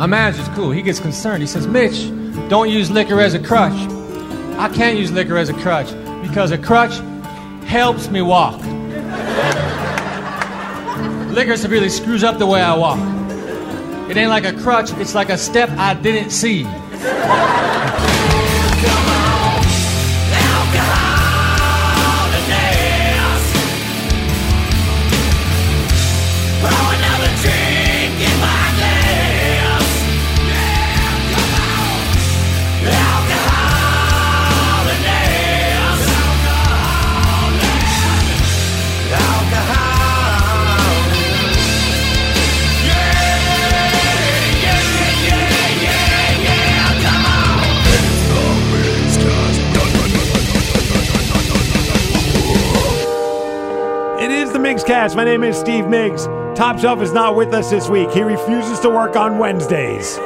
My manager's cool. He gets concerned. He says, Mitch, don't use liquor as a crutch. I can't use liquor as a crutch because a crutch helps me walk. liquor severely screws up the way I walk. It ain't like a crutch, it's like a step I didn't see. Migscast. My name is Steve Migs. Top Shelf is not with us this week. He refuses to work on Wednesdays.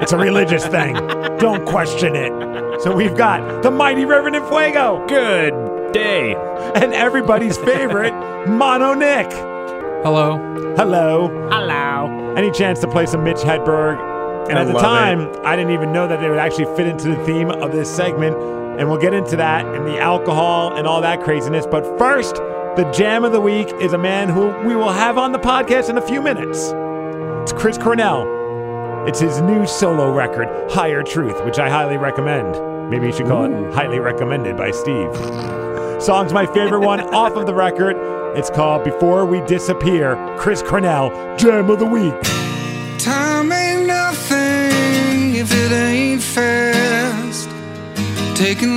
it's a religious thing. Don't question it. So we've got the mighty Reverend Fuego. Good day. And everybody's favorite, Mono Nick. Hello. Hello. Hello. Any chance to play some Mitch Hedberg? And I at the love time, I didn't even know that they would actually fit into the theme of this segment. And we'll get into that and the alcohol and all that craziness. But first, the jam of the week is a man who we will have on the podcast in a few minutes. It's Chris Cornell. It's his new solo record, Higher Truth, which I highly recommend. Maybe you should call it Highly Recommended by Steve. Song's my favorite one off of the record. It's called Before We Disappear. Chris Cornell, Jam of the Week. Time ain't nothing if it ain't fast. Taking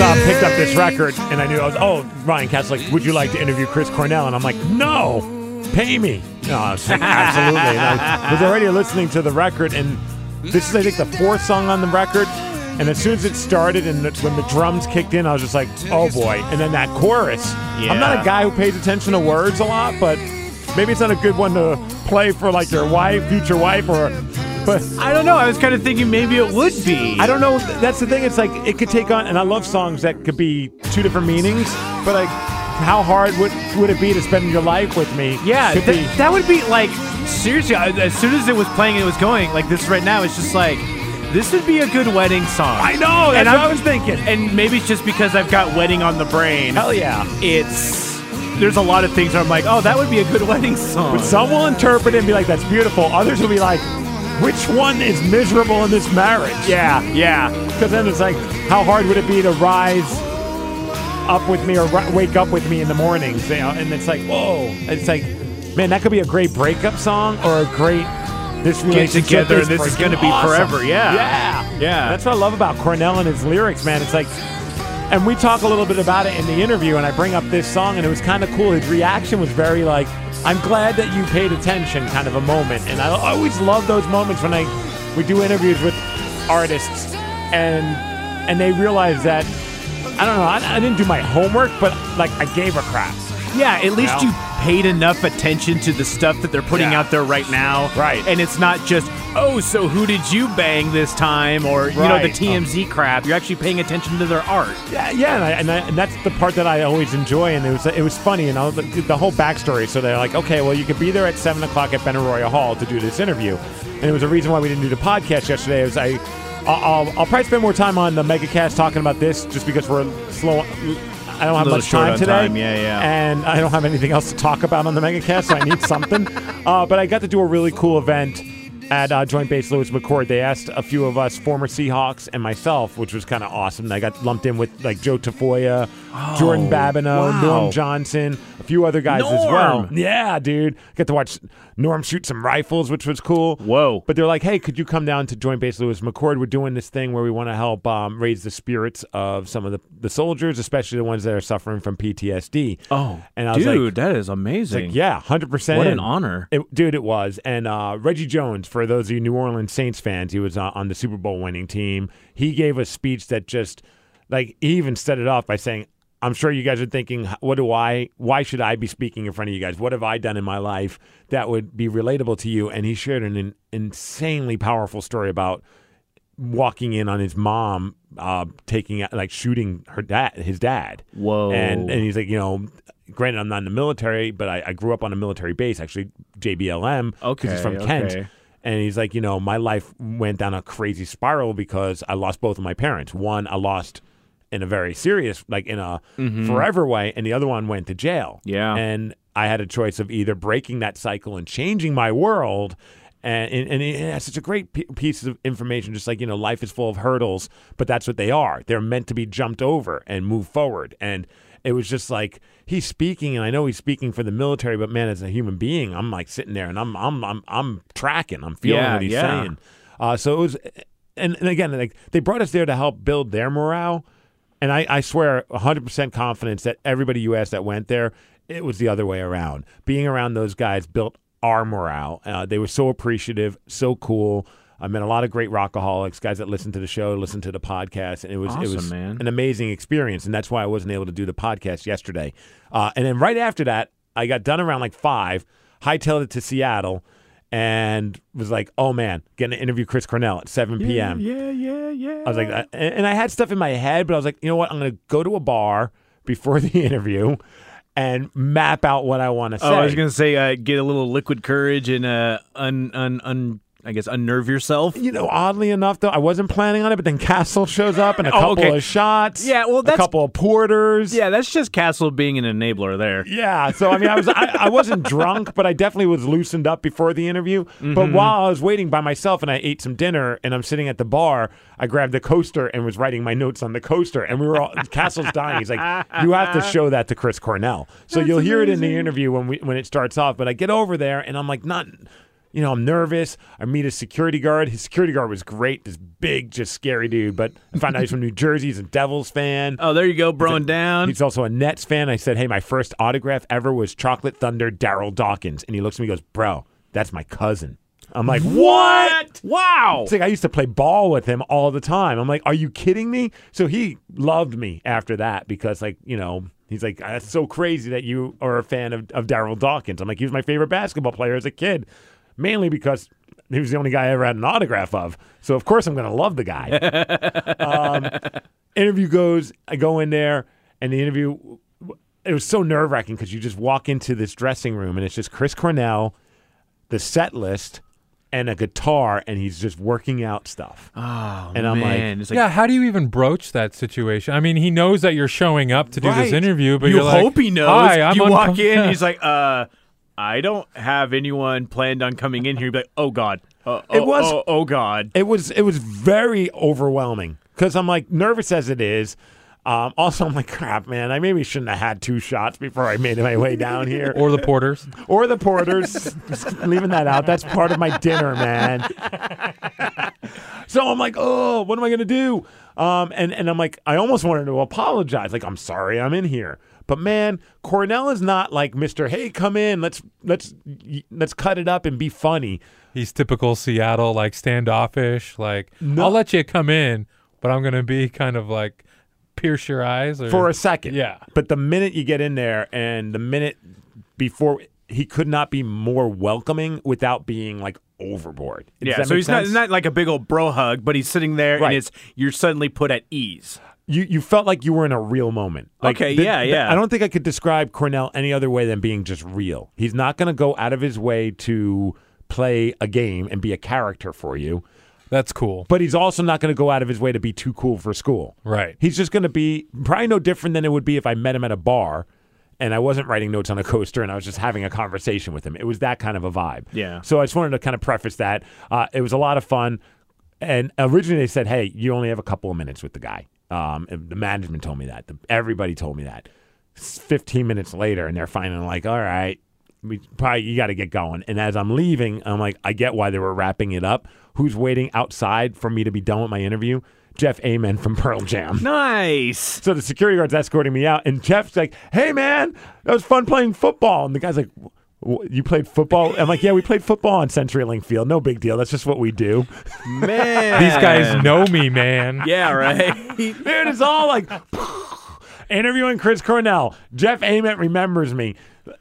uh, picked up this record and I knew I was, oh, Ryan Katz, like, would you like to interview Chris Cornell? And I'm like, no, pay me. No, I was saying, absolutely. And I was already listening to the record, and this is, I think, the fourth song on the record. And as soon as it started and when the drums kicked in, I was just like, oh boy. And then that chorus. I'm not a guy who pays attention to words a lot, but maybe it's not a good one to play for like your wife, future wife, or. But I don't know. I was kind of thinking maybe it would be. I don't know. That's the thing. It's like it could take on, and I love songs that could be two different meanings. But like, how hard would would it be to spend your life with me? Yeah, th- that would be like seriously. As soon as it was playing, and it was going like this right now. It's just like this would be a good wedding song. I know. That's And I was thinking. And maybe it's just because I've got wedding on the brain. Hell yeah. It's there's a lot of things where I'm like, oh, that would be a good wedding song. But some will interpret it and be like, "That's beautiful." Others will be like, "Which one is miserable in this marriage?" yeah, yeah. Because then it's like, how hard would it be to rise up with me or ri- wake up with me in the mornings? You know? And it's like, whoa. It's like, man, that could be a great breakup song or a great. This Get relationship together is this is going to be awesome. forever. Yeah, Yeah. yeah. That's what I love about Cornell and his lyrics, man. It's like And we talk a little bit about it in the interview, and I bring up this song, and it was kind of cool. His reaction was very like, "I'm glad that you paid attention," kind of a moment. And I always love those moments when I we do interviews with artists, and and they realize that I don't know, I, I didn't do my homework, but like I gave a crap. Yeah, at least Well- you paid enough attention to the stuff that they're putting Yeah. out there right now. Right. And it's not just, oh, so who did you bang this time? Or, you know, the Right. TMZ um, crap. You're actually paying attention to their art. Yeah, yeah, and, I, and, I, and that's the part that I always enjoy, and it was it was funny, know, the, the whole backstory. So they're like, okay, well, you could be there at seven o'clock at Benaroya Hall to do this interview, and it was a reason why we didn't do the podcast yesterday. Is I, I'll, I'll, I'll probably spend more time on the Migscast talking about this, just because we're slow. I don't have much time today, time, yeah, yeah. and I don't have anything else to talk about on the Migscast, so I need something. Uh, but I got to do a really cool event at uh, Joint Base Lewis McChord. They asked a few of us, former Seahawks and myself, which was kind of awesome. I got lumped in with like Joe Tafoya, Jordan Babineaux, wow. Norm Johnson, a few other guys as well. Yeah, dude. Got to watch Norm shoot some rifles, which was cool. Whoa. But they're like, hey, could you come down to Joint Base Lewis McChord? We're doing this thing where we want to help um, raise the spirits of some of the, the soldiers, especially the ones that are suffering from PTSD. Oh, and I was dude, like, that is amazing. like, yeah, hundred percent. What an honor. It, dude, it was. And uh, Reggie Jones, for those of you New Orleans Saints fans, he was uh, on the Super Bowl winning team. He gave a speech that just, like, he even set it off by saying, I'm sure you guys are thinking, what do I, why should I be speaking in front of you guys? What have I done in my life that would be relatable to you? And he shared an, in, insanely powerful story about walking in on his mom uh, taking out, like shooting her dad his dad Whoa. and and he's like you know granted i'm not in the military but i, I grew up on a military base actually jblm 'cause he's Okay, he's from kent okay. And he's like you know my life went down a crazy spiral because i lost both of my parents one i lost in a very serious like in a forever way and the other one went to jail Mm-hmm. Yeah. and i had a choice of either breaking that cycle and changing my world and, and, and it has such a great p- piece of information just like you know life is full of hurdles but that's what they are they're meant to be jumped over and move forward and it was just like he's speaking and i know he's speaking for the military but man as a human being i'm like sitting there and i'm i'm i'm, I'm tracking i'm feeling Yeah, what he's yeah. saying uh, so it was and, and again like they brought us there to help build their morale and I, I swear 100% confidence that everybody you asked that went there, it was the other way around. Being around those guys built our morale. Uh, they were so appreciative, so cool. I met a lot of great rockaholics, guys that listen to the show, listen to the podcast, and it was it was man. an amazing experience. And that's why I wasn't able to do the podcast yesterday. Uh, and then right after that, I got done around like five, hightailed it to Seattle, and was like, "Oh man, getting to interview Chris Cornell at 7 p.m." Yeah, yeah, yeah. I was like, and I had stuff in my head, but I was like, you know what? I'm going to go to a bar before the interview and map out what I want to say. Oh, I was gonna say, uh, get a little liquid courage and uh, un, un, un, I guess, unnerve yourself. you know, oddly enough, though, I wasn't planning on it, but then Castle shows up and a Oh, couple okay. of shots. Yeah, well, that's, a couple of porters. Yeah, that's just Castle being an enabler there. Yeah, so I mean, I was I, I wasn't drunk, but I definitely was loosened up before the interview. But mm-hmm. while I was waiting by myself and I ate some dinner and I'm sitting at the bar, I grabbed the coaster and was writing my notes on the coaster. And we were all Castle's dying. He's like, "You have to show that to Chris Cornell." So you'll hear it in the interview when we when it starts off. But I get over there and I'm like, not. You know, I'm nervous. I meet a security guard. His security guard was great. This big, just scary dude. But I found out he's from New Jersey. He's a Devils fan. Oh, there you go, broing down. He's also a Nets fan. I said, "Hey, my first autograph ever was Chocolate Thunder Darryl Dawkins," and he looks at me and goes, "Bro, that's my cousin." I'm like, "What?" Wow. It's like I used to play ball with him all the time. I'm like, "Are you kidding me?" So he loved me after that because, like, you know, he's like, "That's so crazy that you are a fan of, of Darryl Dawkins." I'm like, "He was my favorite basketball player as a kid." Mainly because he was the only guy I ever had an autograph of. So of course I'm going to love the guy interview goes, I go in there, and the interview, it was so nerve wracking because you just walk into this dressing room and it's just Chris Cornell, the set list, and a guitar, and he's just working out stuff. Oh, And I'm like, man. It's like, yeah, how do you even broach that situation? I mean, he knows that you're showing up to do Right. this interview, but you you're like, hope he knows. Hi, I'm you uncom- walk in, he's like, uh, I don't have anyone planned on coming in here. You'd be like, oh God, uh, It oh, was- oh, oh God. It was it was very overwhelming because I'm like nervous as it is. Um, also, I'm like, crap, man. I maybe shouldn't have had two shots before I made my way down here. or the porters. or the porters. Just leaving that out. That's part of my dinner, man. so I'm like, oh, what am I gonna do? Um, and and I'm like, I almost wanted to apologize. Like, I'm sorry, I'm in here. But man, Cornell is not like Mister. Hey, come in. Let's let's let's cut it up and be funny. He's typical Seattle, like standoffish. Like I'll let you come in, but I'm gonna be kind of like pierce your eyes or, for a second. Yeah. But the minute you get in there and the minute before he could not be more welcoming without being like overboard. Does Yeah, so make he's not, not like a big old bro hug, but he's sitting there Right. and it's you're suddenly put at ease. You you felt like you were in a real moment. Like, Okay, the- yeah, the- yeah. I don't think I could describe Cornell any other way than being just real. He's not going to go out of his way to play a game and be a character for you, That's cool. but he's also not going to go out of his way to be too cool for school. Right. He's just going to be probably no different than it would be if I met him at a bar and I wasn't writing notes on a coaster and I was just having a conversation with him. It was that kind of a vibe. Yeah. So I just wanted to kind of preface that. Uh, it was a lot of fun. And originally they said, hey, you only have a couple of minutes with the guy. Um, the management told me that. The, everybody told me that. 15 minutes later, and they're finally like, all right, we probably you got to get going. And as I'm leaving, I'm like, I get why they were wrapping it up. Who's waiting outside for me to be done with my interview? Jeff Ament from Pearl Jam. Nice. So the security guard's escorting me out, and Jeff's like, "Hey, man, that was fun playing football." And the guy's like, "Wh- "You played football?" I'm like, "Yeah, we played football on CenturyLink Field. No big deal. That's just what we do." Man. These guys know me, man. Yeah, right. Dude, it's all like interviewing Chris Cornell. Jeff Ament remembers me.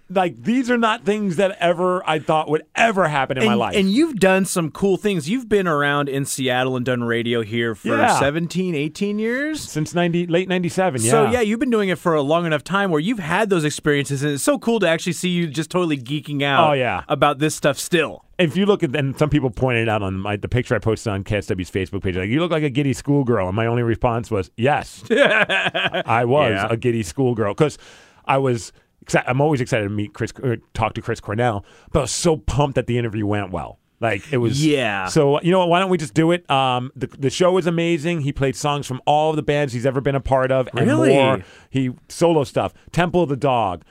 Like these are not things that ever I thought would ever happen in and, my life. and you've done some cool things. You've been around in Seattle and done radio here for Yeah. 17, 18 years. Since ninety late ninety seven, yeah. So yeah, you've been doing it for a long enough time where you've had those experiences, and it's so cool to actually see you just totally geeking out. Oh, yeah. about this stuff still. if you look at and some people pointed out on my, the picture I posted on KISW's Facebook page, like you look like a giddy schoolgirl, and my only response was yes, I was Yeah. a giddy schoolgirl because I was. Exci- I'm always excited to meet Chris, or talk to Chris Cornell, but I was so pumped that the interview went well. Like it was, Yeah. So you know what? Why don't we just do it? Um, the the show is amazing. He played songs from all of the bands he's ever been a part of, and Really? more. He solo stuff, Temple of the Dog,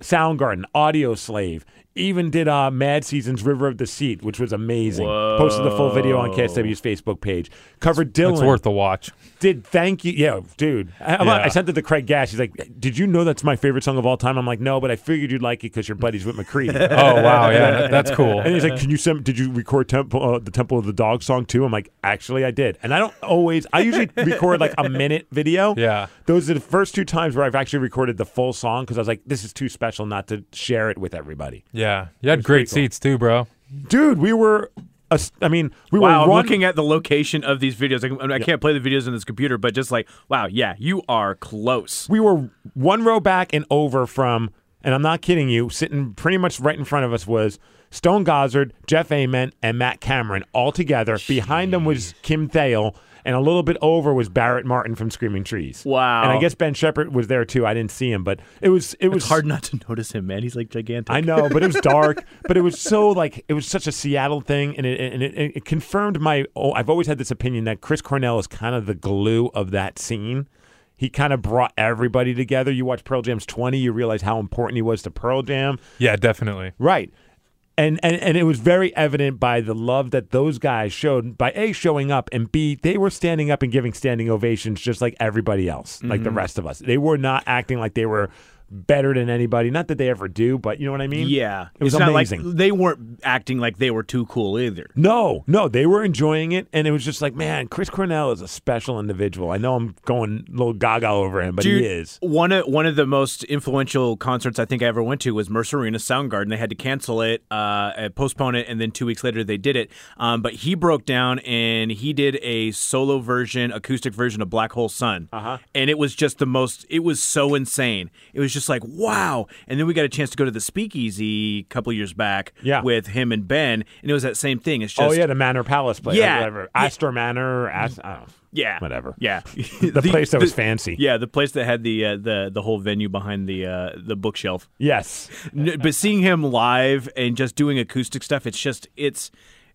Soundgarden, Audio Slave, even did uh, Mad Season's River of Deceit, which was amazing. Posted the full video on KISW's Facebook page. Covered Dylan. It's worth a watch. Did thank you, yeah, dude. I, Yeah. I sent it to Craig Gash. He's like, "Did you know that's my favorite song of all time?" I'm like, "No, but I figured you'd like it because you're buddies with McCready." Oh wow, yeah, that's cool. And he's like, "Can you send? Did you record Temple, uh, the Temple of the Dog song too?" I'm like, "Actually, I did." And I don't always. I usually record like a minute video. Yeah. Those are the first two times where I've actually recorded the full song because I was like, "This is too special not to share it with everybody." Yeah, you had great cool. seats too, bro. Dude, we were. A I mean, we Wow, were I'm looking at the location of these videos. I, I can't play the videos on this computer, but just like, wow, yeah, you are close. we were one row back and over from, and I'm not kidding you, sitting pretty much right in front of us was Stone Gossard, Jeff Ament, and Matt Cameron all together. Behind them was Kim Thayil, and a little bit over was Barrett Martin from Screaming Trees. Wow. And I guess Ben Shepherd was there too. I didn't see him, but it was it was It's hard not to notice him, man. He's like gigantic. I know, but it was dark. but it was so like it was such a Seattle thing, and it and it, it confirmed my. Oh, I've always had this opinion that Chris Cornell is kind of the glue of that scene. He kind of brought everybody together. You watch Pearl Jam's twenty, you realize how important he was to Pearl Jam. Yeah, definitely. Right. And, and and it was very evident by the love that those guys showed by A showing up and B they were standing up and giving standing ovations just like everybody else, like the mm-hmm. rest of us. They were not acting like they were better than anybody. Not that they ever do, but you know what I mean? Yeah, It was it's amazing. like they weren't acting like they were too cool either. No, no, they were enjoying it, and it was just like, man, Chris Cornell is a special individual. I know I'm going a little gaga over him, but Dude, he is. one of one of the most influential concerts I think I ever went to was Mercer Arena Soundgarden. They had to cancel it, uh, postpone it, and then two weeks later they did it. Um, but he broke down and he did a solo version, acoustic version of Black Hole Sun, uh-huh. and it was just the most. It was so insane. It was just like wow. And then we got a chance to go to the Speakeasy a couple years back, Yeah. with him and Ben, and it was that same thing. It's just oh yeah, the Manor Palace place, Yeah. whatever, Astor Manor, Ast- I don't know. Yeah, Whatever. Yeah, The place that was fancy. Yeah, the place that had the uh, the the whole venue behind the uh, the bookshelf. Yes, But seeing him live and just doing acoustic stuff, it's just it's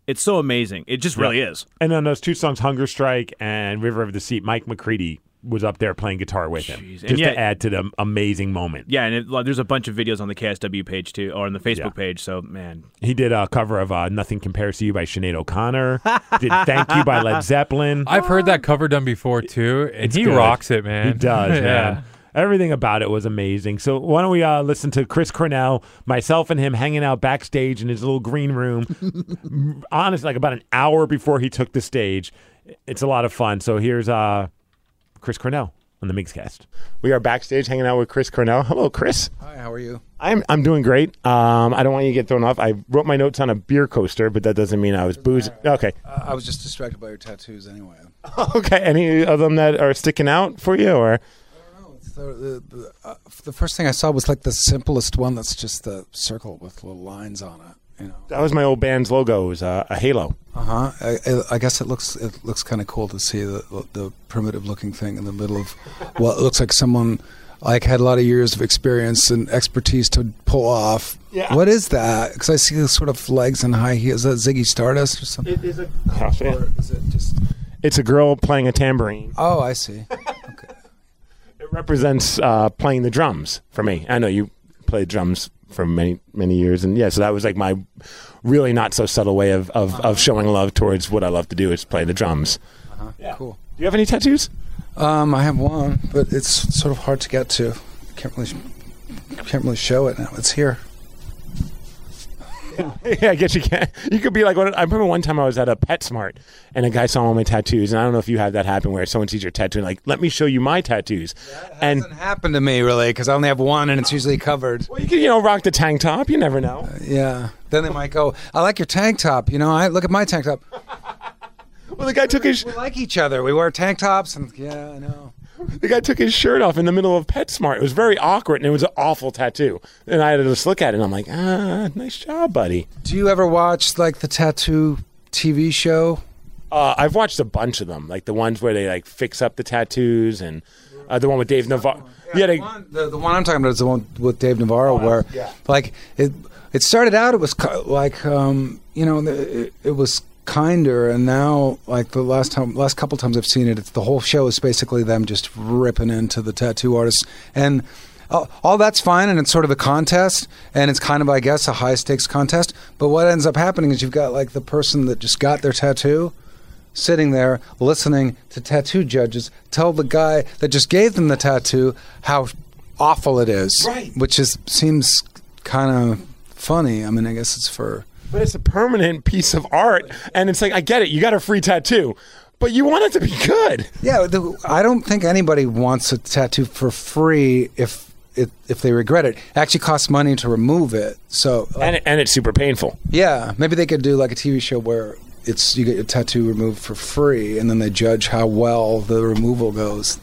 it's so amazing. It just really is. And on those two songs, Hunger Strike and River of Deceit, Mike McCready was up there playing guitar with him, Jeez. just And yet- to add to the amazing moment. Yeah, and it, like, there's a bunch of videos on the KISW page too, or on the Facebook Yeah. page. So man, He did a cover of uh, "Nothing Compares to You" by Sinead O'Connor. did "Thank You" by Led Zeppelin. I've heard that cover done before too, and It's he good. rocks it, man. He does, yeah. man. Everything about it was amazing. So why don't we uh, listen to Chris Cornell, myself and him hanging out backstage in his little green room. Honestly, like about an hour before he took the stage. It's a lot of fun. So here's uh, Chris Cornell on the Migscast. We are backstage hanging out with Chris Cornell. Hello, Chris. Hi, how are you? I'm I'm doing great. Um, I don't want you to get thrown off. I wrote my notes on a beer coaster, but that doesn't mean I was boozing. Okay, Uh, I was just distracted by your tattoos anyway. okay. Any of them that are sticking out for you, or it's the, the, the, uh, the first thing I saw was like the simplest one that's just the circle with little lines on it. You know. that was my old band's logo. It was uh, a halo. Uh huh. I, I, I guess it looks it looks kind of cool to see the the primitive looking thing in the middle of what looks like someone like had a lot of years of experience and expertise to pull off. Yeah. What is that? Because I see the sort of legs and high heels. Is that Ziggy Stardust or something? It is a. or is it just? It's a girl playing a tambourine. Oh, I see. Okay. It represents uh, playing the drums for me. I know you play drums for many many years, and yeah, so that was like my really not so subtle way of of, of showing love towards what I love to do is play the drums. Yeah, cool. Do you have any tattoos? Um, I have one, but it's sort of hard to get to. Can't really, can't really show it now. It's here. yeah, I guess you can. You could be like, I remember one time I was at a PetSmart and a guy saw all my tattoos, and I don't know if you have that happen where someone sees your tattoo and like, let me show you my tattoos, and Hasn't happened to me really because I only have one and it's usually covered. well, you can you know rock the tank top. You never know. Uh, yeah. Then they might go, "I like your tank top." You know, I look at my tank top. Well, the guy took his We like each other. We wear tank tops, and yeah, I know. the guy took his shirt off in the middle of PetSmart. It was very awkward, and it was an awful tattoo. And I had to just look at it, and I'm like, ah, nice job, buddy. Do you ever watch like the tattoo TV show? Uh, I've watched a bunch of them, like the ones where they like fix up the tattoos, and uh, the one with Dave Navarro. Yeah, they, the, one, the, the one I'm talking about is the one with Dave Navarro, where like it it started out. It was ki- like um, you know it, it was kinder, and now like the last time, last couple times I've seen it, it's the whole show is basically them just ripping into the tattoo artists and. All, all that's fine, and it's sort of a contest, and it's kind of, I guess, a high stakes contest. But what ends up happening is you've got like the person that just got their tattoo, sitting there listening to tattoo judges tell the guy that just gave them the tattoo how awful it is. Right. Which is seems kind of funny. I mean, I guess it's for but it's a permanent piece of art, and it's like I get it. You got a free tattoo, but you want it to be good. yeah. The, I don't think anybody wants a tattoo for free if. If, if they regret it, it actually costs money to remove it. So, and it, and it's super painful. yeah, maybe they could do like a TV show where it's you get your tattoo removed for free, and then they judge how well the removal goes.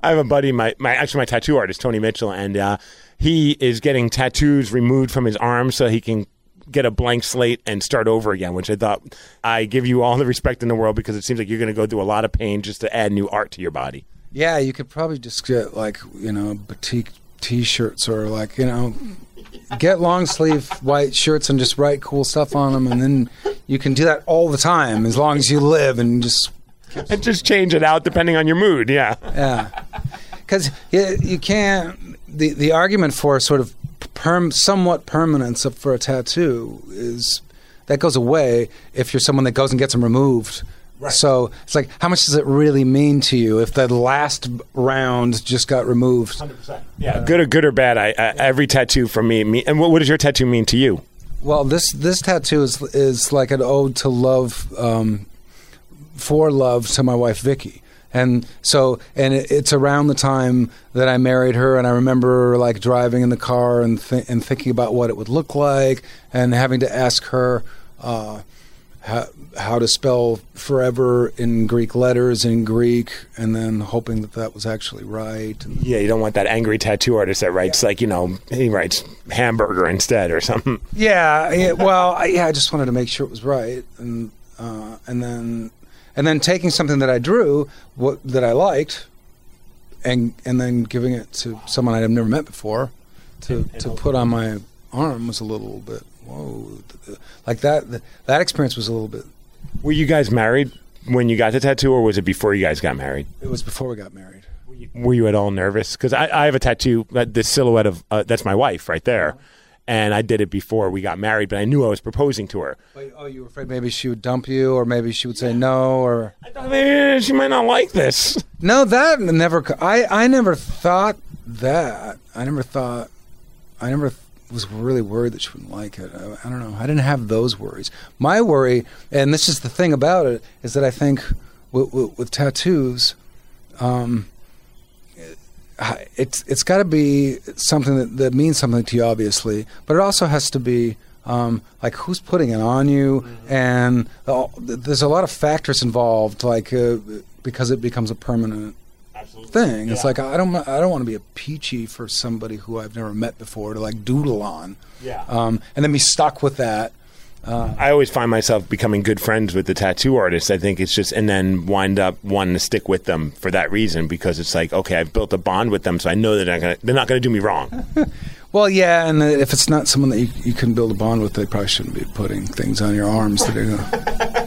I have a buddy, my, my actually my tattoo artist, Tony Mitchell, and uh, he is getting tattoos removed from his arm so he can get a blank slate and start over again. Which I thought I give you all the respect in the world because it seems like you're going to go through a lot of pain just to add new art to your body. Yeah, you could probably just get like you know boutique T-shirts or like you know get long sleeve white shirts and just write cool stuff on them, and then you can do that all the time as long as you live and just And just change it out depending on your mood. Yeah. yeah, because you, you can't. The the argument for sort of perm somewhat permanence of, for a tattoo is that goes away if you're someone that goes and gets them removed. So it's like, how much does it really mean to you if the last round just got removed? Hundred percent. Yeah. Good or good or bad, I, I every tattoo from me. me and what, what does your tattoo mean to you? Well, this this tattoo is is like an ode to love, um, for love to my wife Vicky, and so and it's around the time that I married her, and I remember like driving in the car and th- and thinking about what it would look like, and having to ask her. Uh, how, how to spell forever in Greek letters in Greek, and then hoping that that was actually right. And Yeah, you don't want that angry tattoo artist that writes like you know he writes hamburger instead or something. Yeah, yeah well, I, yeah, I just wanted to make sure it was right, and uh, and then and then taking something that I drew, what that I liked, and and then giving it to someone I'd never met before, to to put on my arm was a little bit whoa, like that. That experience was a little bit. Were you guys married when you got the tattoo, or was it before you guys got married? It was before we got married. Were you at all nervous? Because I, I have a tattoo, uh, the silhouette of uh, that's my wife right there, and I did it before we got married, but I knew I was proposing to her. Oh, you were afraid maybe she would dump you, or maybe she would say no, or I thought "Eh, she might not like this. no. That never. I I never thought that. I never thought. I never th- was really worried that she wouldn't like it. I, I don't know. I didn't have those worries. My worry, and this is the thing about it, is that I think with, with, with tattoos, um, it's it's got to be something that, that means something to you, obviously, but it also has to be um, like who's putting it on you, and all, there's a lot of factors involved, like uh, because it becomes a permanent thing. It's like I don't I don't want to be a peachy for somebody who I've never met before to like doodle on, Yeah. um, and then be stuck with that. I always find myself becoming good friends with the tattoo artist. I think it's just, and then wind up wanting to stick with them for that reason because it's like, okay, I've built a bond with them, so I know that they're not gonna, they're not going to do me wrong. Well, yeah, and uh, if it's not someone that you, you can build a bond with, they probably shouldn't be putting things on your arms that are gonna.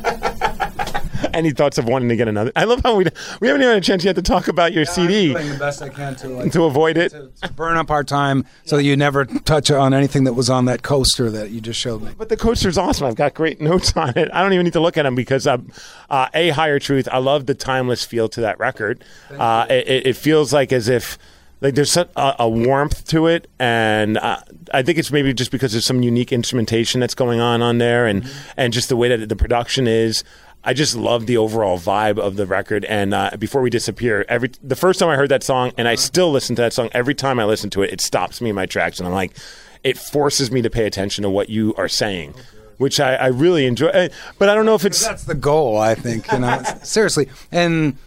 Any thoughts of wanting to get another? I love how we we haven't even had a chance yet to talk about your CD I'm doing the best I can to like to avoid it. to, to burn up our time so that you never touch on anything that was on that coaster that you just showed me. But the coaster's awesome. I've got great notes on it. I don't even need to look at them because um, uh, a higher truth. I love the timeless feel to that record. Uh, it, it- feels like as if like there's a, a warmth to it, and uh, I think it's maybe just because there's some unique instrumentation that's going on on there, and and just the way that the production is. I just love the overall vibe of the record. And uh, before we disappear, every the first time I heard that song, and I still listen to that song every time I listen to it, it stops me in my tracks, and I'm like, it forces me to pay attention to what you are saying, which I, I really enjoy. But I don't know if it's That's the goal, I think. You know, seriously. And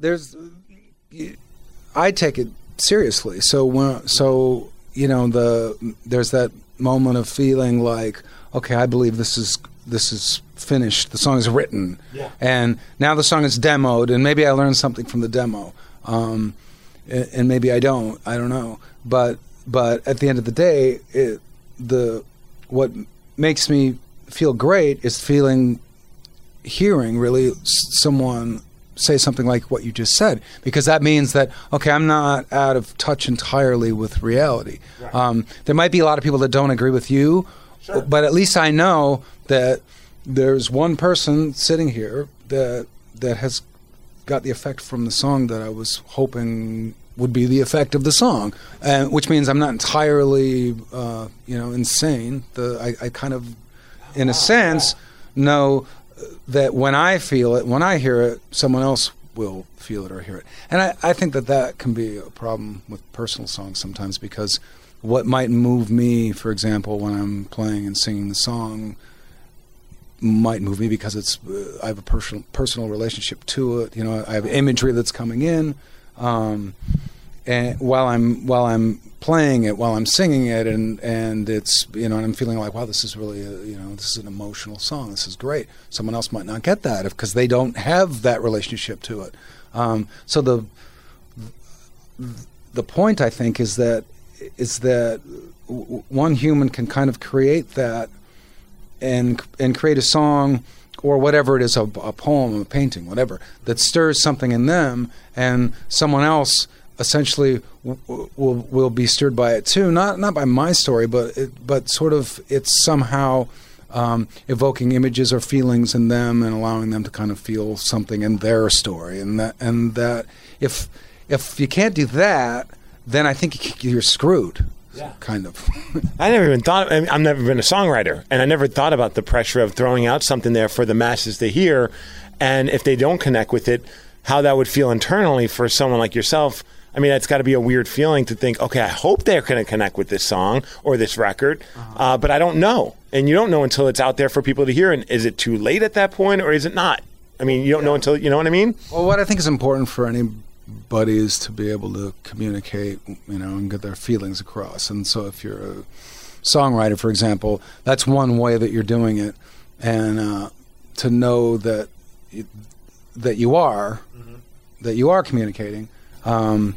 there's, I take it seriously. So when, so you know, the there's that moment of feeling like, okay, I believe this is this is finished. The song is written, and now the song is demoed, and maybe I learned something from the demo, um, and, and maybe I don't. I don't know. But but at the end of the day, it, the what makes me feel great is feeling hearing really someone say something like what you just said because that means that okay i'm not out of touch entirely with reality um, there might be a lot of people that don't agree with you but at least i know that there's one person sitting here that that has got the effect from the song that i was hoping would be the effect of the song which means i'm not entirely uh, you know insane the I, I kind of in a sense, know that when I feel it, when I hear it, someone else will feel it or hear it. And I, I think that that can be a problem with personal songs sometimes because what might move me, for example, when I'm playing and singing the song, might move me because it's uh, I have a personal personal relationship to it. You know, I have imagery that's coming in, um, and while I'm while I'm playing it, while I'm singing it, and and it's you know, and I'm feeling like, wow, this is really a, you know, this is an emotional song. This is great. Someone else might not get that because they don't have that relationship to it. Um, so the the point I think is that is that one human can kind of create that and and create a song or whatever it is a, a poem a painting whatever that stirs something in them and someone else essentially will will be stirred by it too. Not not by my story but it, but sort of it's somehow um, evoking images or feelings in them and allowing them to kind of feel something in their story. And that and that if if you can't do that then I think you're screwed kind of I never even thought. I mean, I've never been a songwriter, and I never thought about the pressure of throwing out something there for the masses to hear, and if they don't connect with it, how that would feel internally for someone like yourself. I mean, it's got to be a weird feeling to think, okay, I hope they're going to connect with this song or this record, uh, but I don't know, and you don't know until it's out there for people to hear. And is it too late at that point, or is it not? I mean, you don't know until you know what I mean. Well, what I think is important for anybody is to be able to communicate, you know, and get their feelings across. And so, if you're a songwriter, for example, that's one way that you're doing it, and uh, to know that you, that you are that you are communicating um,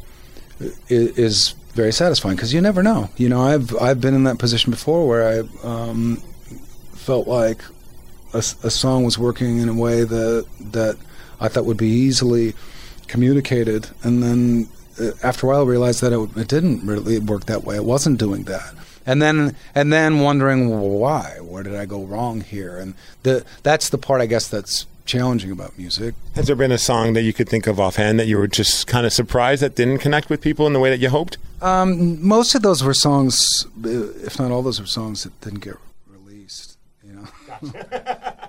i- is very satisfying because you never know. You know, I've I've been in that position before where I um, felt like a song was working in a way that that I thought would be easily communicated, and then uh, after a while, realized that it, it didn't really work that way. It wasn't doing that. And then, and then wondering why? Where did I go wrong here? And the that's the part I guess that's challenging about music. Has there been a song that you could think of offhand that you were just kind of surprised that didn't connect with people in the way that you hoped? Um, most of those were songs, uh, if not all those were songs that didn't get released. You know. Did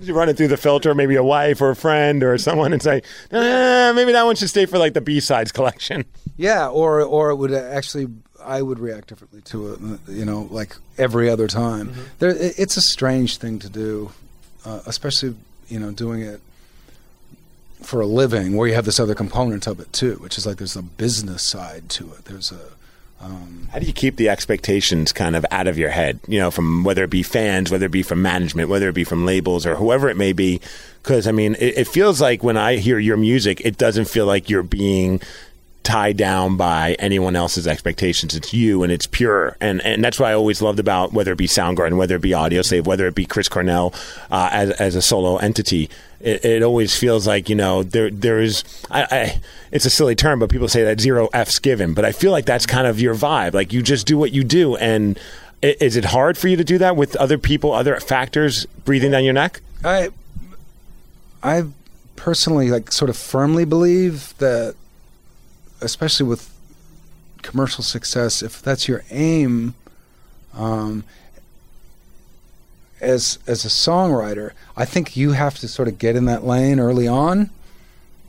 you run it through the filter, maybe a wife or a friend or someone, and say, eh, maybe that one should stay for like the B sides collection? Yeah, or or it would actually I would react differently to it. You know, like every other time. There, it- it's a strange thing to do, uh, especially you know doing it for a living, where you have this other component of it too, which is like there's a business side to it. There's a um, How do you keep the expectations kind of out of your head? You know, from whether it be fans, whether it be from management, whether it be from labels or whoever it may be. Because I mean, it, it feels like when I hear your music, it doesn't feel like you're being tied down by anyone else's expectations. It's you and it's pure. And and that's what I always loved about whether it be Soundgarden, whether it be Audioslave, whether it be Chris Cornell uh, as as a solo entity. It, it always feels like you know there there is I, I it's a silly term, but people say that zero f's given. But I feel like that's kind of your vibe. Like you just do what you do. And is it hard for you to do that with other people, other factors breathing down your neck? I I personally like sort of firmly believe that especially with commercial success if that's your aim um, as as a songwriter I think you have to sort of get in that lane early on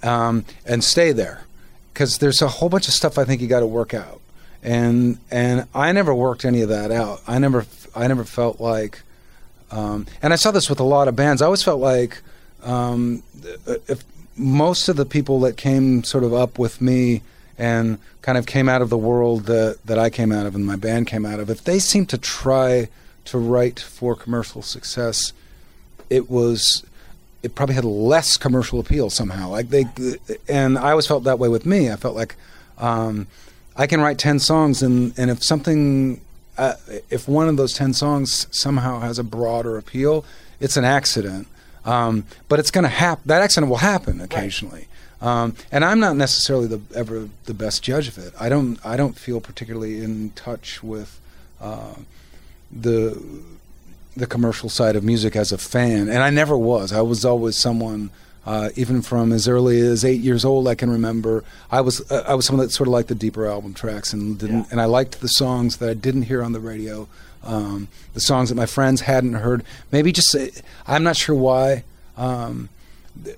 um, and stay there. Because there's a whole bunch of stuff I think you got to work out. And and I never worked any of that out. I never I never felt like um, and I saw this with a lot of bands. I always felt like um, if most of the people that came sort of up with me and kind of came out of the world that, that I came out of and my band came out of, if they seemed to try to write for commercial success, it was it probably had less commercial appeal somehow. Like they, and I always felt that way with me. I felt like um, I can write ten songs, and and if something, uh, if one of those ten songs somehow has a broader appeal, it's an accident. Um, but it's going to happen. That accident will happen occasionally. Um, and I'm not necessarily the ever the best judge of it. I don't I don't feel particularly in touch with uh, the the commercial side of music as a fan, and I never was. I was always someone, uh, even from as early as eight years old, I can remember. I was uh, I was someone that sort of liked the deeper album tracks, and didn't, and I liked the songs that I didn't hear on the radio, um, the songs that my friends hadn't heard. Maybe just uh, I'm not sure why. Um,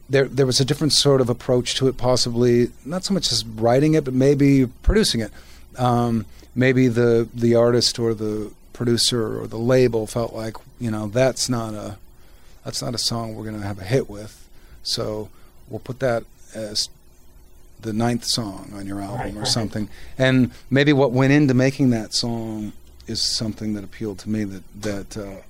there, there was a different sort of approach to it, possibly not so much as writing it, but maybe producing it. Um, maybe the the artist or the producer or the label felt like you know that's not a that's not a song we're going to have a hit with so we'll put that as the ninth song on your album Right, or right. something and maybe what went into making that song is something that appealed to me that that uh,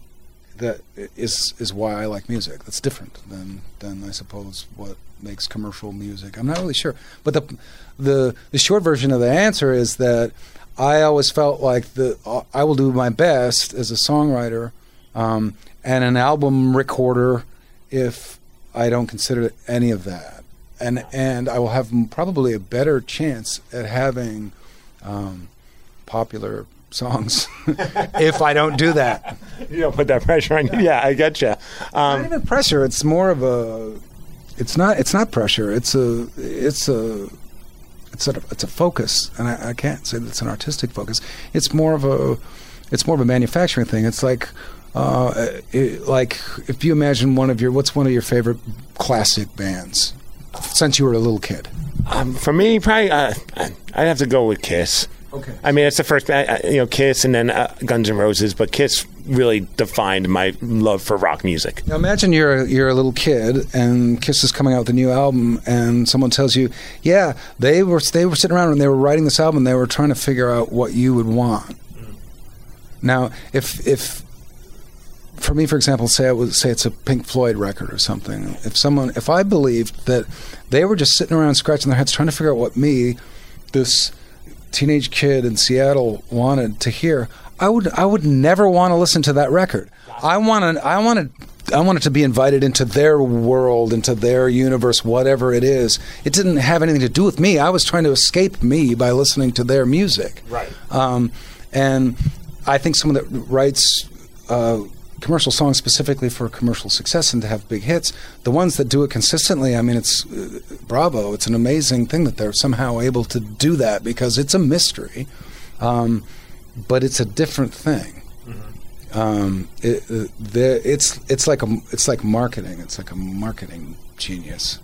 that is is why I like music. That's different than than I suppose what makes commercial music. I'm not really sure. But the the the short version of the answer is that I always felt like the uh, I will do my best as a songwriter um, and an album recorder if I don't consider any of that, and and I will have probably a better chance at having um, popular songs if I don't do that. You don't put that pressure on you. Yeah, I get you. not Um, even pressure. It's more of a. It's not. It's not pressure. It's a. It's a. It's a. It's a focus, and I, I can't say that it's an artistic focus. It's more of a. It's more of a manufacturing thing. It's like, uh, it, like if you imagine one of your. What's one of your favorite classic bands since you were a little kid? um, for me, probably uh, I'd have to go with Kiss. Okay. I mean, it's the first, you know, Kiss and then uh, Guns N' Roses, but Kiss really defined my love for rock music. Now imagine you're a, you're a little kid and Kiss is coming out with a new album, and someone tells you, "Yeah, they were they were sitting around and they were writing this album. They were trying to figure out what you would want." Now, if if for me, for example, say I was, say it's a Pink Floyd record or something. If someone, if I believed that they were just sitting around scratching their heads trying to figure out what me, this teenage kid in Seattle, wanted to hear, I would I would never want to listen to that record. I want to I want to I wanted to be invited into their world, into their universe, whatever it is. It didn't have anything to do with me. I was trying to escape me by listening to their music. Right. Um, and I think someone that writes uh, commercial songs specifically for commercial success and to have big hits, the ones that do it consistently, I mean, it's uh, bravo. It's an amazing thing that they're somehow able to do that because it's a mystery, um, but it's a different thing. Um, it, uh, the, it's it's like a it's like marketing. It's like a marketing genius.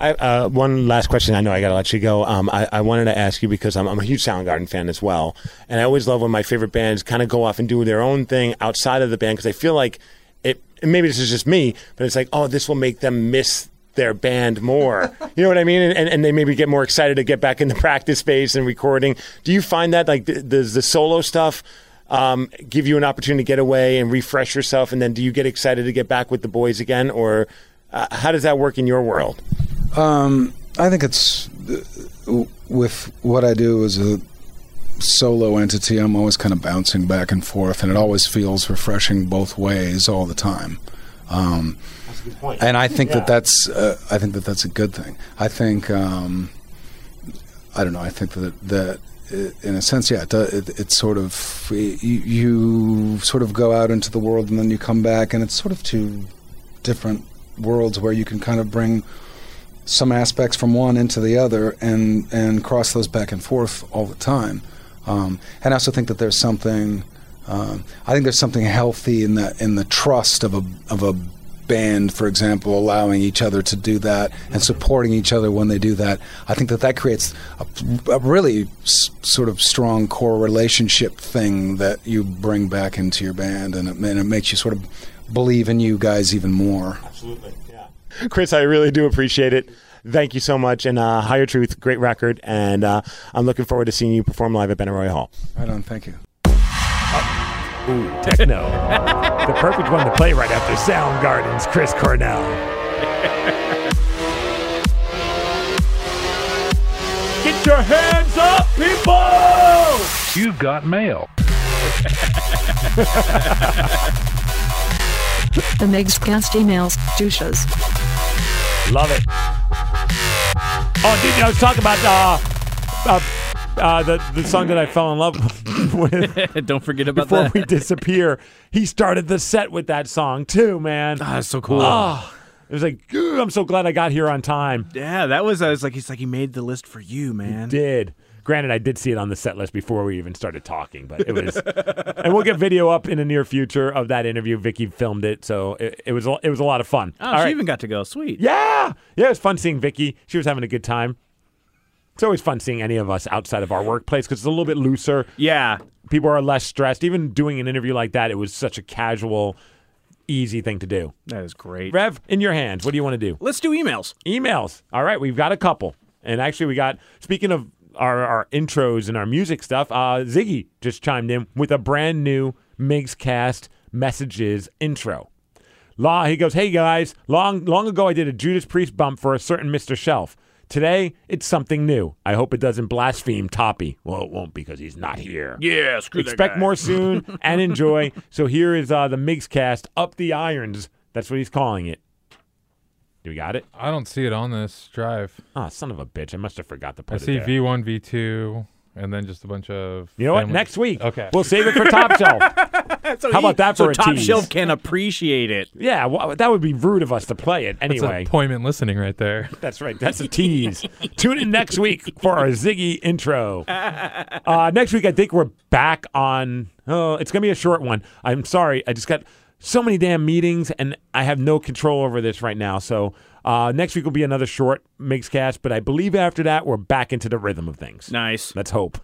I, uh, one last question. I know I got to let you go. Um, I, I wanted to ask you because I'm, I'm a huge Soundgarden fan as well, and I always love when my favorite bands kind of go off and do their own thing outside of the band because I feel like it. And maybe this is just me, but it's like, oh, this will make them miss their band more. you know what I mean? And, and they maybe get more excited to get back in the practice space and recording. Do you find that like th- does the solo stuff? Um, give you an opportunity to get away and refresh yourself, and then do you get excited to get back with the boys again, or uh, how does that work in your world? Um, I think it's uh, with what I do as a solo entity. I'm always kind of bouncing back and forth, and it always feels refreshing both ways all the time. Um, That's a good point. and I think Yeah. that that's uh, I think that that's a good thing. I think um, I don't know. I think that that in a sense, yeah, it, it, it's sort of you, you sort of go out into the world and then you come back, and it's sort of two different worlds where you can kind of bring some aspects from one into the other and and cross those back and forth all the time. Um, and I also think that there's something. Um, I think there's something healthy in the in the trust of a of a band, for example, allowing each other to do that and supporting each other when they do that. I think that that creates a, a really s- sort of strong core relationship thing that you bring back into your band, and it, and it makes you sort of believe in you guys even more. Absolutely. Chris, I really do appreciate it. Thank you so much. And uh, Higher Truth, great record. And uh, I'm looking forward to seeing you perform live at Benaroya Hall. Right on. Thank you. Ooh, techno. the perfect one to play right after Soundgarden's Chris Cornell. Get your hands up, people! You've got mail. The Migs cast emails, douches. Love it. Oh, dude, I was talking about uh, uh, uh, the the song that I fell in love with Don't forget about before that. we disappear. He started the set with that song too, man. Ah, that's so cool. Oh, it was like, I'm so glad I got here on time. Yeah, that was. I was like, he's like, he made the list for you, man. Did. Granted, I did see it on the set list before we even started talking, but it was, and we'll get video up in the near future of that interview. Vicky filmed it, so it, it was a- it was a lot of fun. Oh, All she right. even got to go. Sweet. Yeah, yeah, it was fun seeing Vicky. She was having a good time. It's always fun seeing any of us outside of our workplace because it's a little bit looser. Yeah. People are less stressed. Even doing an interview like that, it was such a casual, easy thing to do. That is great. Rev, in your hands. What do you want to do? Let's do emails. Emails. All right, we've got a couple. And actually, we got, speaking of our, our intros and our music stuff, uh, Ziggy just chimed in with a brand new Migs Cast messages intro. Law, he goes, Hey guys, long long ago I did a Judas Priest bump for a certain Mr. Shelf. Today, it's something new. I hope it doesn't blaspheme Toppy. Well, it won't because he's not here. Yeah, screw Expect more soon and enjoy. So here is uh, the Migs Cast, Up the Irons. That's what he's calling it. Do we got it? I don't see it on this drive. Ah, son of a bitch. I must have forgot to I put see it there. V1, V2, and then just a bunch of. You know what? family- Next week. Okay. We'll save it for Top Shelf. So How he- about that so for a top tease? shelf can appreciate it. Yeah, well, that would be rude of us to play it That's anyway. appointment listening right there. That's right. That's a tease. Tune in next week for our Ziggy intro. Uh, next week, I think we're back on. Oh, it's gonna be a short one. I'm sorry. I just got so many damn meetings, and I have no control over this right now. So uh, next week will be another short Migscast, but I believe after that we're back into the rhythm of things. Nice. Let's hope.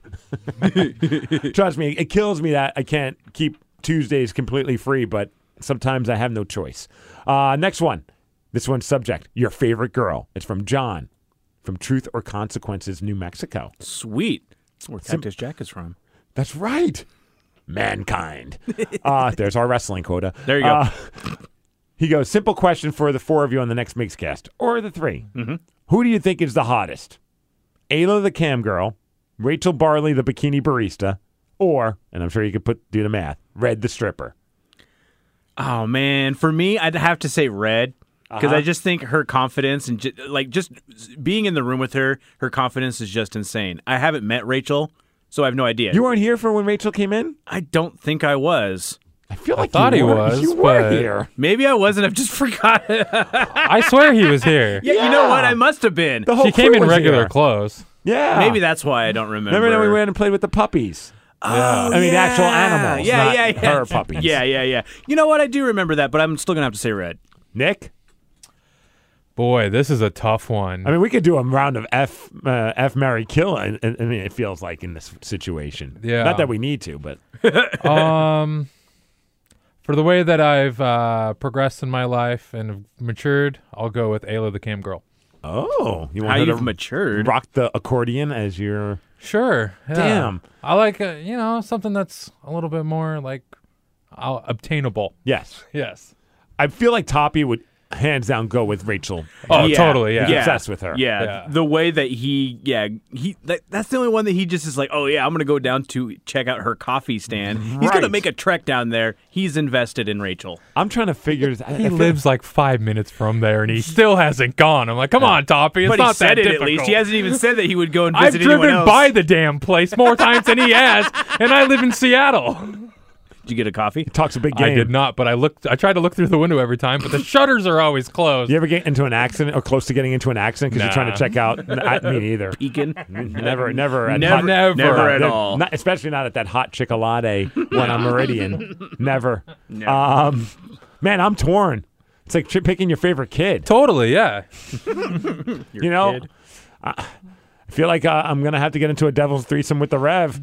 Trust me, it kills me that I can't keep Tuesdays completely free, but sometimes I have no choice. Uh, next one. This one's subject Your favorite girl. It's from John from Truth or Consequences, New Mexico. Sweet. That's where Cactus Jack is from. That's right. Mankind. uh, there's our wrestling quota. There you go. Uh, he goes, simple question for the four of you on the next Migscast, or the 3 Mm-hmm. Who do you think is the hottest? Ayla the cam girl, Rachel Barley the bikini barista, or, and I'm sure you could put do the math, Red the stripper. Oh man, for me, I'd have to say red because Uh-huh. I just think her confidence and ju- like just being in the room with her, her confidence is just insane. I haven't met Rachel, so I have no idea. You weren't here for when Rachel came in. I don't think I was. I feel like I thought you he were. was, You were but- here. Maybe I wasn't. I've just forgotten. I swear he was here. yeah, you know what? I must have been. The whole She came crew in was regular here. clothes. Yeah. Maybe that's why I don't remember. Remember when we went and played with the puppies? Oh, I mean, yeah. actual animals. Yeah, not yeah, yeah. Her puppies. Yeah, yeah, yeah. You know what? I do remember that, but I'm still gonna have to say red. Nick. Boy, this is a tough one. I mean, we could do a round of F, uh, F, Mary, kill. I, I mean, it feels like in this situation. Yeah. Not that we need to, but um, for the way that I've uh, progressed in my life and matured, I'll go with Ayla the Cam Girl. oh, you want How her you've to matured. rock the accordion as your Sure. yeah. Damn. I like uh, you know something that's a little bit more like uh, obtainable. yes. Yes. I feel like Toppy would hands down go with Rachel. Oh, Yeah. totally. Yeah. He's obsessed with her. Yeah, Yeah. the way that he, yeah, he. That, that's the only one that he just is like, oh yeah, I'm gonna go down to check out her coffee stand. He's gonna make a trek down there. He's invested in Rachel. I'm trying to figure. I, I He lives like five minutes from there, and he still hasn't gone. I'm like, come on, Toppy. It's but not he said that it difficult. at least. He hasn't even said that he would go and visit I've visit anyone driven else. by the damn place more times than he has, and I live in Seattle. Did you get a coffee? Talks a big game. I did not, but I looked. I tried to look through the window every time, but the shutters are always closed. You ever get into an accident or close to getting into an accident because you're trying to check out? I, me neither. Peeking. Never, never, at Never- hot- never at all. Not, especially not at that hot Chickalade when I'm Meridian. Never. Um, man, I'm torn. It's like picking your favorite kid. Totally, yeah. you know, kid. I I feel like uh, I'm gonna have to get into a devil's threesome with the Rev.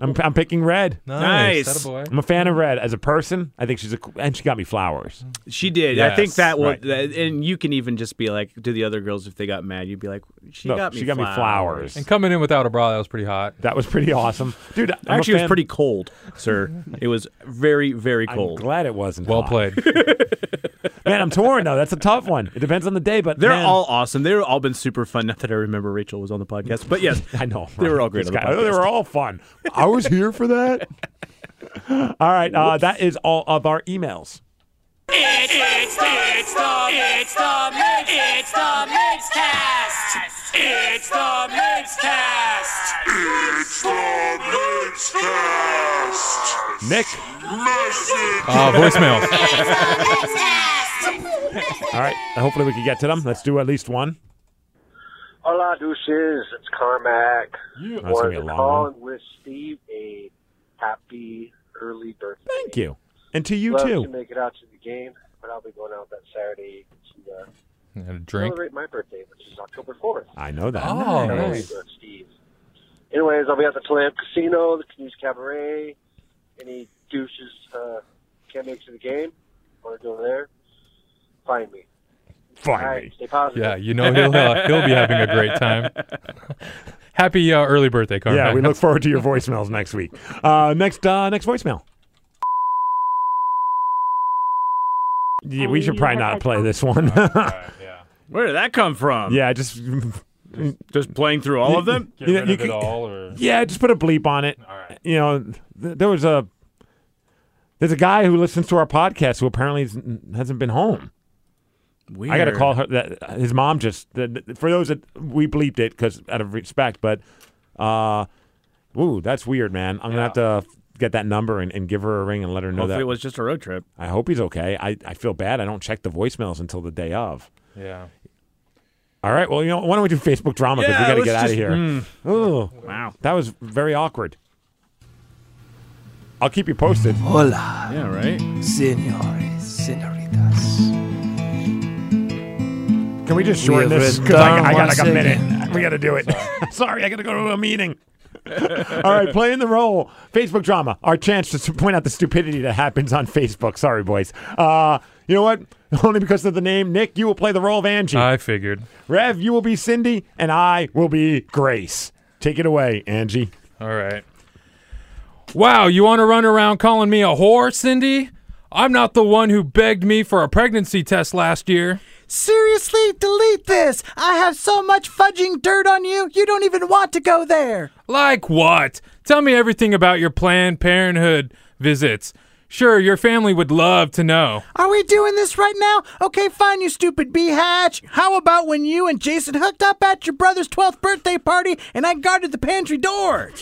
I'm, I'm picking Red. Nice. Attaboy. I'm a fan of Red as a person. I think she's a cool- and she got me flowers. She did. I think Yes, that will, right. that, and you can even just be like to the other girls if they got mad, you'd be like, she Look, got me. she got me flowers. And coming in without a bra, that was pretty hot. That was pretty awesome, dude. I'm a Actually, it was fan- pretty cold, sir. it was very, very I'm cold. glad it wasn't. Well hot. played. man. I'm torn though. That's a tough one. It depends on the day, but They're man, all awesome. They've all been super fun. Not that I remember Rachel was on the podcast, but yes, I know They were all great This on the guy- They podcast. were all fun. I was here for that. all right, uh, that is all of our emails. It's, it's, it's the, it's the mix, it's the Migscast. It's the mix cast. It's the Migscast. Nick. Uh, voicemails. All right. Hopefully we can get to them. Let's do at least one. Hola, douches. It's Carmack. That's gonna Wanted to long call one. and wish Steve a happy early birthday. Thank you, and to you Love too. to make it out to the game, but I'll be going out that Saturday to uh, Had a drink. celebrate my birthday, which is October 4th. I know that. Oh, Happy nice. birthday, Steve. Anyways, I'll be at the Tulalip Casino, the Canoes Cabaret. Any douches uh, can't make it to the game, want to go there, find me. All Find right, me. stay positive. Yeah, you know he'll uh, he'll be having a great time. Happy uh, early birthday, Carmen. Yeah, we look forward to your voicemails next week. Uh, next, uh, next voicemail. Yeah, we should probably not play this one. yeah. Where did that come from? yeah, just Just playing through all of them? Get You know, rid you of it all, or yeah, just put a bleep on it. all right. You know, th- there was a there's a guy who listens to our podcast who apparently hasn't been home. Weird. I got to call her. That his mom just the, the- for those that we bleeped it because out of respect, but uh, ooh, that's weird, man. I'm gonna have to get that number and, and give her a ring and let her know Hopefully that. it was just a road trip. I hope he's okay. I, I feel bad. I don't check the voicemails until the day of. Yeah. All right. Well, you know, why don't we do Facebook drama because Yeah, we got to let's get out of here. mm. Oh, Wow. that was very awkward. I'll keep you posted. Hola, Yeah, right? señores, señoritas. Can we just shorten this? Because I, I got like a minute. We got to do it. Sorry, I got to go to a meeting. All right, playing the role. Facebook drama. Our chance to point out the stupidity that happens on Facebook. Sorry, boys. Uh, you know what? Only because of the name, Nick, you will play the role of Angie. I figured. Rev, you will be Cindy, and I will be Grace. Take it away, Angie. All right. Wow, you want to run around calling me a whore, Cindy? I'm not the one who begged me for a pregnancy test last year. Seriously, delete this. I have so much fudging dirt on you, you don't even want to go there. Like what? Tell me everything about your Planned Parenthood visits. Sure, your family would love to know. Are we doing this right now? Okay, fine, you stupid bee hatch. How about when you and Jason hooked up at your brother's 12th birthday party and I guarded the pantry door?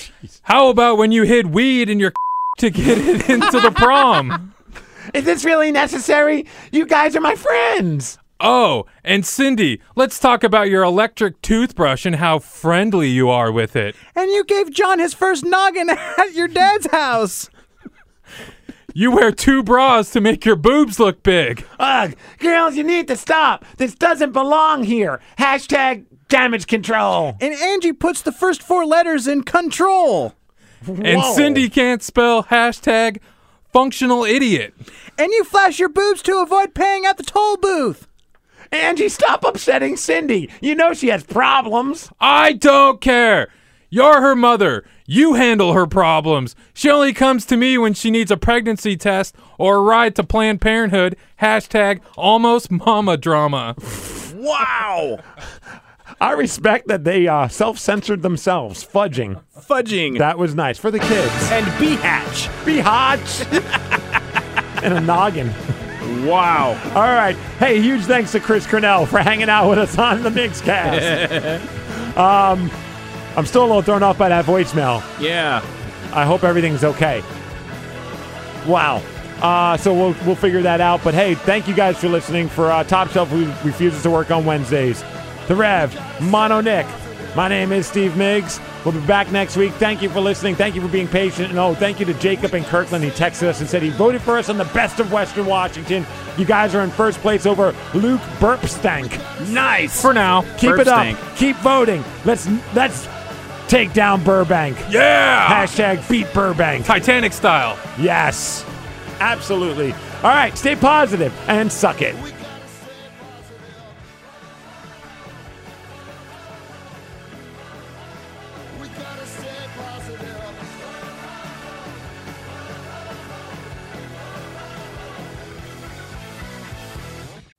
How about when you hid weed in your to get it into the prom? Is this really necessary? You guys are my friends. Oh, and Cindy, let's talk about your electric toothbrush and how friendly you are with it. And you gave John his first noggin at your dad's house. You wear two bras to make your boobs look big. Ugh, girls, you need to stop. This doesn't belong here. Hashtag damage control. And Angie puts the first four letters in control. And Cindy can't spell hashtag functional idiot. And you flash your boobs to avoid paying at the toll booth. Angie, stop upsetting Cindy. You know she has problems. I don't care. You're her mother. You handle her problems. She only comes to me when she needs a pregnancy test or a ride to Planned Parenthood. Hashtag almost mama drama. Wow. I respect that they uh, self censored themselves. Fudging. Fudging. That was nice for the kids. And bee hatch. Bee hatch. and a noggin. Wow. All right. Hey, huge thanks to Chris Cornell for hanging out with us on the Migscast. um, I'm still a little thrown off by that voicemail. Yeah. I hope everything's okay. Wow. Uh, so we'll we'll figure that out. But hey, thank you guys for listening. For uh, Top Shelf, who refuses to work on Wednesdays, the Rev, Mono Nick. My name is Steve Migs. We'll be back next week. Thank you for listening. Thank you for being patient. And oh, thank you to Jacob and Kirkland. He texted us and said he voted for us on the best of Western Washington. You guys are in first place over Luke Burpstank. Nice. For now. Keep it up. Keep voting. Let's let's take down Burbank. Yeah. Hashtag beat Burbank. Titanic style. Yes. Absolutely. All right, stay positive and suck it.